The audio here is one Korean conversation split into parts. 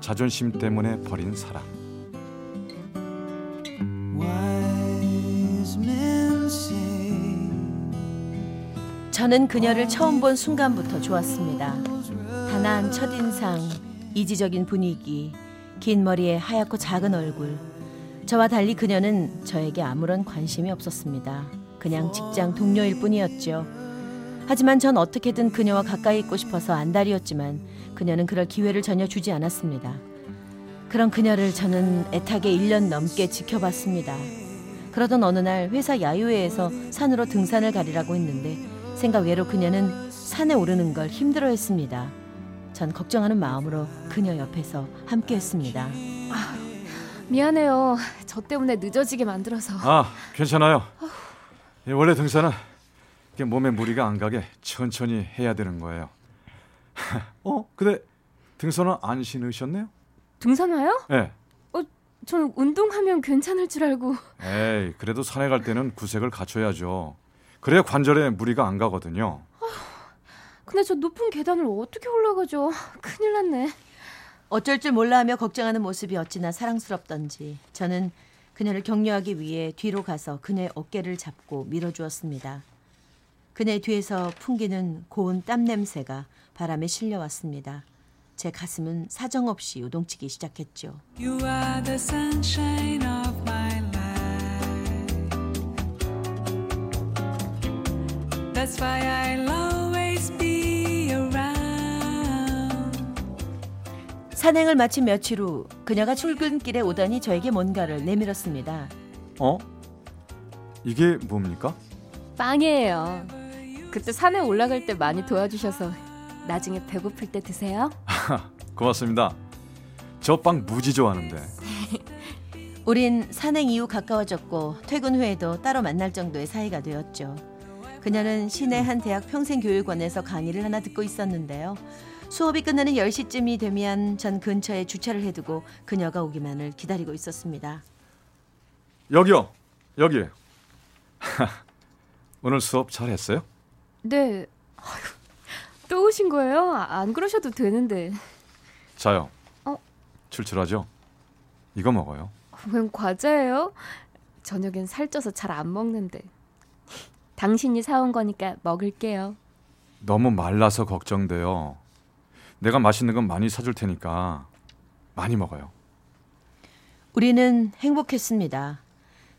자존심 때문에 버린 사랑 저는 그녀를 처음 본 순간부터 좋았습니다. 단아한 첫인상, 이지적인 분위기, 긴 머리에 하얗고 작은 얼굴. 저와 달리 그녀는 저에게 아무런 관심이 없었습니다. 그냥 직장 동료일 뿐이었죠. 하지만 전 어떻게든 그녀와 가까이 있고 싶어서 안달이었지만 그녀는 그럴 기회를 전혀 주지 않았습니다. 그런 그녀를 저는 애타게 1년 넘게 지켜봤습니다. 그러던 어느 날 회사 야유회에서 산으로 등산을 가리라고 했는데 생각 외로 그녀는 산에 오르는 걸 힘들어했습니다. 전 걱정하는 마음으로 그녀 옆에서 함께했습니다. 아, 미안해요. 저 때문에 늦어지게 만들어서. 아 괜찮아요. 예, 원래 등산은 몸에 무리가 안 가게 천천히 해야 되는 거예요. 어? 근데 등산화 안 신으셨네요? 등산화요? 네. 어, 저는 운동하면 괜찮을 줄 알고. 에이, 그래도 산에 갈 때는 구색을 갖춰야죠. 그래야 관절에 무리가 안 가거든요. 근데 저 높은 계단을 어떻게 올라가죠? 큰일 났네. 어쩔 줄 몰라 하며 걱정하는 모습이 어찌나 사랑스럽던지 저는 그녀를 격려하기 위해 뒤로 가서 그녀의 어깨를 잡고 밀어주었습니다. 그녀의 뒤에서 풍기는 고운 땀 냄새가 바람에 실려왔습니다. 제 가슴은 사정없이 요동치기 시작했죠. You are the sunshine of my life. That's why I'll always be around. 산행을 마친 며칠 후 그녀가 출근길에 오더니 저에게 뭔가를 내밀었습니다. 어? 이게 뭡니까? 빵이에요. 그때 산에 올라갈 때 많이 도와주셔서 나중에 배고플 때 드세요. 고맙습니다. 저 빵 무지 좋아하는데. 우린 산행 이후 가까워졌고 퇴근 후에도 따로 만날 정도의 사이가 되었죠. 그녀는 시내 한 대학 평생교육원에서 강의를 하나 듣고 있었는데요. 수업이 끝나는 10시쯤이 되면 전 근처에 주차를 해두고 그녀가 오기만을 기다리고 있었습니다. 여기요. 여기. 오늘 수업 잘했어요? 네. 또 오신 거예요? 안 그러셔도 되는데. 자요. 어? 출출하죠? 이거 먹어요. 웬 과자예요? 저녁엔 살쪄서 잘 안 먹는데. 당신이 사온 거니까 먹을게요. 너무 말라서 걱정돼요. 내가 맛있는 건 많이 사줄 테니까 많이 먹어요. 우리는 행복했습니다.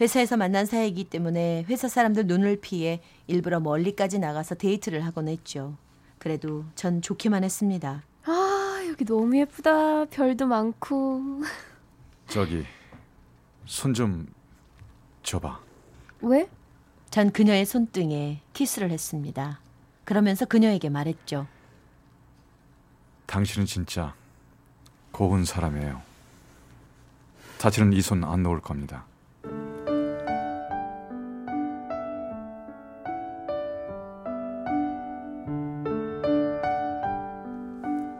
회사에서 만난 사이이기 때문에 회사 사람들 눈을 피해 일부러 멀리까지 나가서 데이트를 하곤 했죠. 그래도 전 좋기만 했습니다. 아, 여기 너무 예쁘다. 별도 많고. 저기 손 좀 줘봐. 왜? 전 그녀의 손등에 키스를 했습니다. 그러면서 그녀에게 말했죠. 당신은 진짜 고운 사람이에요. 다시는 이 손 안 놓을 겁니다.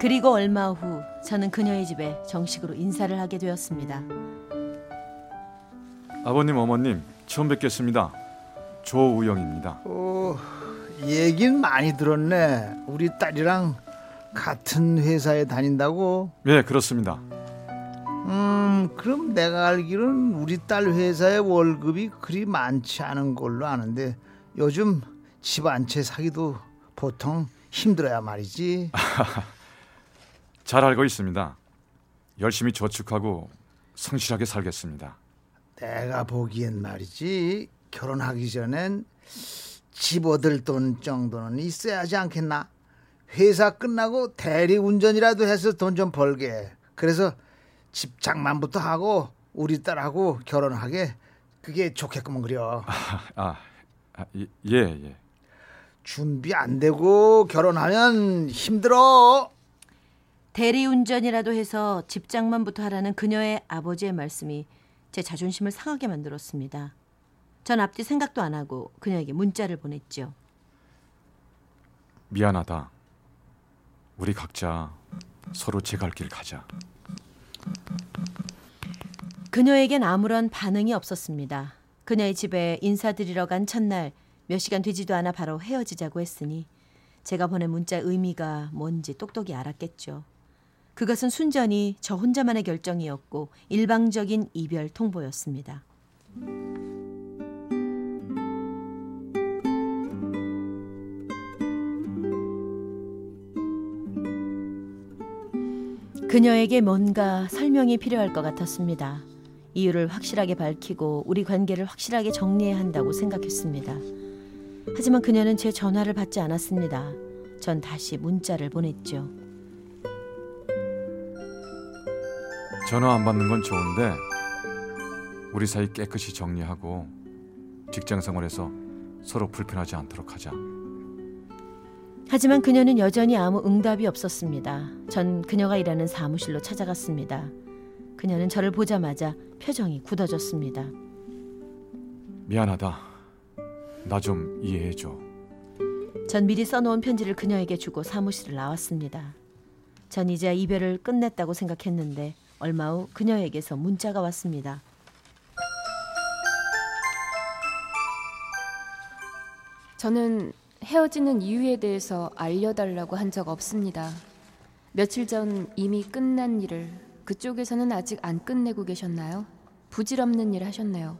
그리고 얼마 후 저는 그녀의 집에 정식으로 인사를 하게 되었습니다. 아버님, 어머님, 처음 뵙겠습니다. 조우영입니다. 어, 얘긴 많이 들었네. 우리 딸이랑 같은 회사에 다닌다고? 네, 그렇습니다. 음, 그럼 내가 알기로는 우리 딸 회사의 월급이 그리 많지 않은 걸로 아는데 요즘 집한채 사기도 보통 힘들어야 말이지. 잘 알고 있습니다. 열심히 저축하고 성실하게 살겠습니다. 내가 보기엔 말이지 결혼하기 전엔 집 얻을 돈 정도는 있어야 하지 않겠나? 회사 끝나고 대리 운전이라도 해서 돈 좀 벌게. 그래서 집 장만부터 하고 우리 딸하고 결혼하게 그게 좋겠구먼 그려. 아, 아, 아 예, 예. 준비 안 되고 결혼하면 힘들어. 대리운전이라도 해서 집장만부터 하라는 그녀의 아버지의 말씀이 제 자존심을 상하게 만들었습니다. 전 앞뒤 생각도 안 하고 그녀에게 문자를 보냈죠. 미안하다. 우리 각자 서로 제 갈 길 가자. 그녀에겐 아무런 반응이 없었습니다. 그녀의 집에 인사드리러 간 첫날 몇 시간 되지도 않아 바로 헤어지자고 했으니 제가 보낸 문자 의미가 뭔지 똑똑히 알았겠죠. 그것은 순전히 저 혼자만의 결정이었고 일방적인 이별 통보였습니다. 그녀에게 뭔가 설명이 필요할 것 같았습니다. 이유를 확실하게 밝히고 우리 관계를 확실하게 정리해야 한다고 생각했습니다. 하지만 그녀는 제 전화를 받지 않았습니다. 전 다시 문자를 보냈죠. 전화 안 받는 건 좋은데 우리 사이 깨끗이 정리하고 직장 생활에서 서로 불편하지 않도록 하자. 하지만 그녀는 여전히 아무 응답이 없었습니다. 전 그녀가 일하는 사무실로 찾아갔습니다. 그녀는 저를 보자마자 표정이 굳어졌습니다. 미안하다. 나 좀 이해해 줘. 전 미리 써놓은 편지를 그녀에게 주고 사무실을 나왔습니다. 전 이제 이별을 끝냈다고 생각했는데 얼마 후 그녀에게서 문자가 왔습니다. 저는 헤어지는 이유에 대해서 알려달라고 한 적 없습니다. 며칠 전 이미 끝난 일을 그쪽에서는 아직 안 끝내고 계셨나요? 부질없는 일 하셨네요.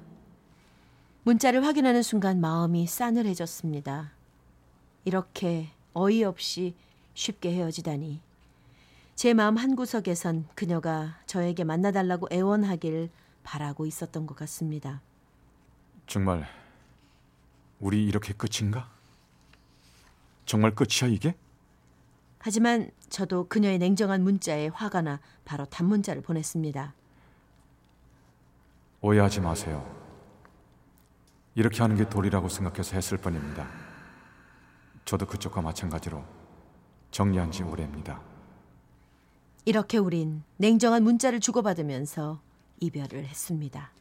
문자를 확인하는 순간 마음이 싸늘해졌습니다. 이렇게 어이없이 쉽게 헤어지다니. 제 마음 한구석에선 그녀가 저에게 만나달라고 애원하길 바라고 있었던 것 같습니다. 정말 우리 이렇게 끝인가? 정말 끝이야 이게? 하지만 저도 그녀의 냉정한 문자에 화가 나 바로 단문자를 보냈습니다. 오해하지 마세요. 이렇게 하는 게 도리라고 생각해서 했을 뿐입니다. 저도 그쪽과 마찬가지로 정리한 지 오래입니다. 이렇게 우린 냉정한 문자를 주고받으면서 이별을 했습니다.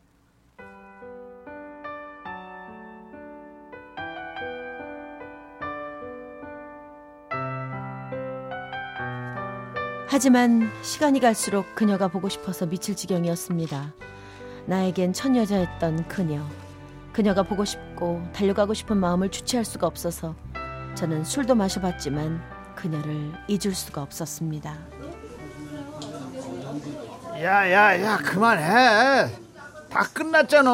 하지만 시간이 갈수록 그녀가 보고 싶어서 미칠 지경이었습니다. 나에겐 천여자였던 그녀. 그녀가 보고 싶고 달려가고 싶은 마음을 주체할 수가 없어서 저는 술도 마셔봤지만 그녀를 잊을 수가 없었습니다. 야야야 그만해 다 끝났잖아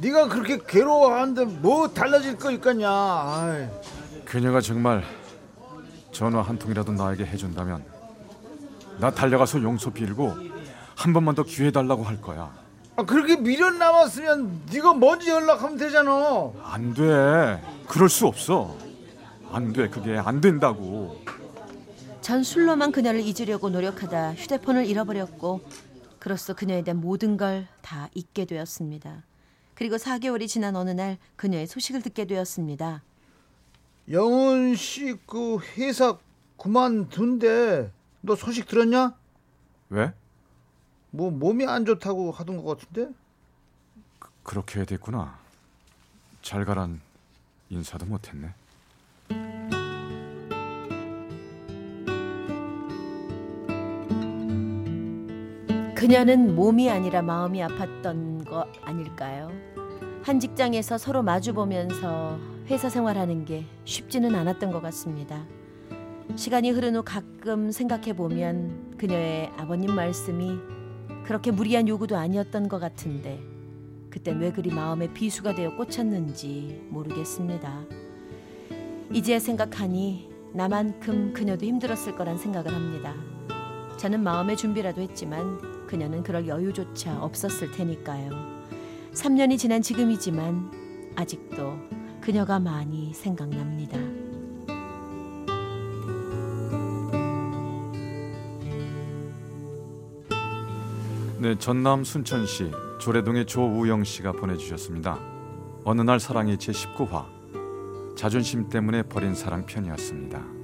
네가 그렇게 괴로워하는데 뭐 달라질 거 있겠냐 아이. 그녀가 정말 전화 한 통이라도 나에게 해준다면 나 달려가서 용서 빌고 한 번만 더 기회 달라고 할 거야. 아, 그렇게 미련 남았으면 네가 먼저 연락하면 되잖아 안 돼. 그럴 수 없어. 안 돼. 그게 안 된다고. 전 술로만 그녀를 잊으려고 노력하다 휴대폰을 잃어버렸고 그로써 그녀에 대한 모든 걸 다 잊게 되었습니다. 그리고 4개월이 지난 어느 날 그녀의 소식을 듣게 되었습니다. 영훈 씨 그 회사 그만둔대 너 소식 들었냐? 왜? 뭐 몸이 안 좋다고 하던 것 같은데 그렇게 됐구나. 잘 가란 인사도 못했네. 그녀는 몸이 아니라 마음이 아팠던 거 아닐까요? 한 직장에서 서로 마주보면서 회사 생활하는 게 쉽지는 않았던 것 같습니다. 시간이 흐른 후 가끔 생각해 보면 그녀의 아버님 말씀이 그렇게 무리한 요구도 아니었던 것 같은데 그땐 왜 그리 마음에 비수가 되어 꽂혔는지 모르겠습니다. 이제 생각하니 나만큼 그녀도 힘들었을 거란 생각을 합니다. 저는 마음의 준비라도 했지만 그녀는 그럴 여유조차 없었을 테니까요. 3년이 지난 지금이지만 아직도 그녀가 많이 생각납니다. 네, 전남 순천시 조례동의 조우영 씨가 보내주셨습니다. 어느 날 사랑이 제 19화 자존심 때문에 버린 사랑 편이었습니다.